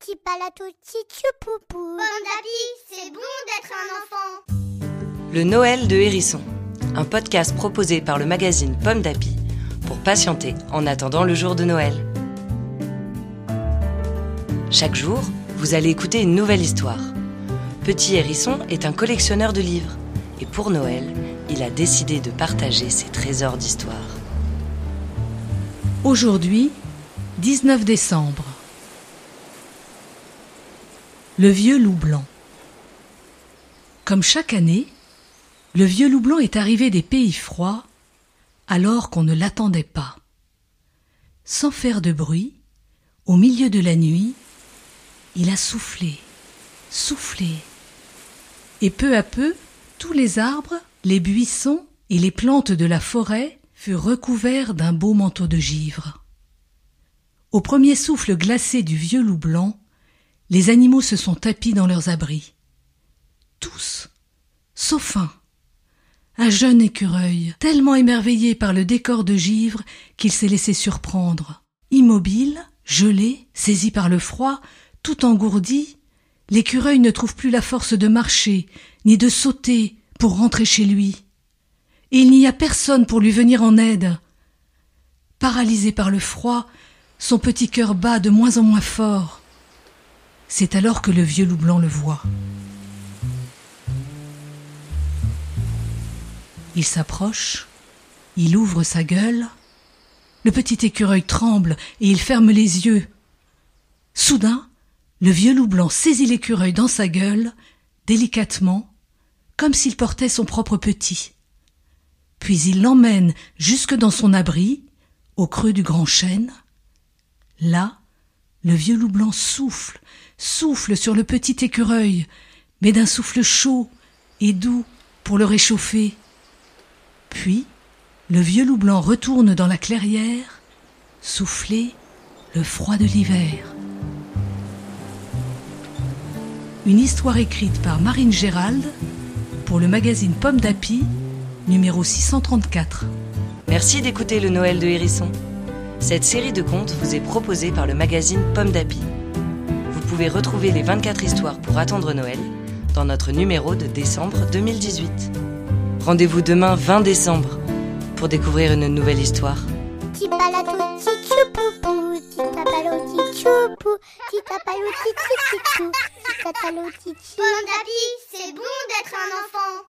Petit palato, petit poupou. Pomme d'api, c'est bon d'être un enfant. Le Noël de Hérisson, un podcast proposé par le magazine Pomme d'Api pour patienter en attendant le jour de Noël. Chaque jour, vous allez écouter une nouvelle histoire. Petit Hérisson est un collectionneur de livres et pour Noël, il a décidé de partager ses trésors d'histoire. Aujourd'hui, 19 décembre. Le vieux loup blanc. Comme chaque année, le vieux loup blanc est arrivé des pays froids alors qu'on ne l'attendait pas. Sans faire de bruit, au milieu de la nuit, il a soufflé, soufflé. Et peu à peu, tous les arbres, les buissons et les plantes de la forêt furent recouverts d'un beau manteau de givre. Au premier souffle glacé du vieux loup blanc, les animaux se sont tapis dans leurs abris. Tous, sauf un. Un jeune écureuil, tellement émerveillé par le décor de givre qu'il s'est laissé surprendre. Immobile, gelé, saisi par le froid, tout engourdi, l'écureuil ne trouve plus la force de marcher, ni de sauter pour rentrer chez lui. Et il n'y a personne pour lui venir en aide. Paralysé par le froid, son petit cœur bat de moins en moins fort. C'est alors que le vieux loup blanc le voit. Il s'approche, il ouvre sa gueule. Le petit écureuil tremble et il ferme les yeux. Soudain, le vieux loup blanc saisit l'écureuil dans sa gueule, délicatement, comme s'il portait son propre petit. Puis il l'emmène jusque dans son abri, au creux du grand chêne. Là, le vieux loup blanc souffle, souffle sur le petit écureuil, mais d'un souffle chaud et doux pour le réchauffer. Puis, le vieux loup blanc retourne dans la clairière, souffler le froid de l'hiver. Une histoire écrite par Marine Gérald pour le magazine Pomme d'Api, numéro 634. Merci d'écouter le Noël de Hérisson. Cette série de contes vous est proposée par le magazine Pomme d'Api. Vous pouvez retrouver les 24 histoires pour attendre Noël dans notre numéro de décembre 2018. Rendez-vous demain 20 décembre pour découvrir une nouvelle histoire. Petit palato, petit poupou. Petit palato, petit poupou. Petit palato, petit poupou. Petit palato, petit Pomme d'api, c'est bon d'être un enfant.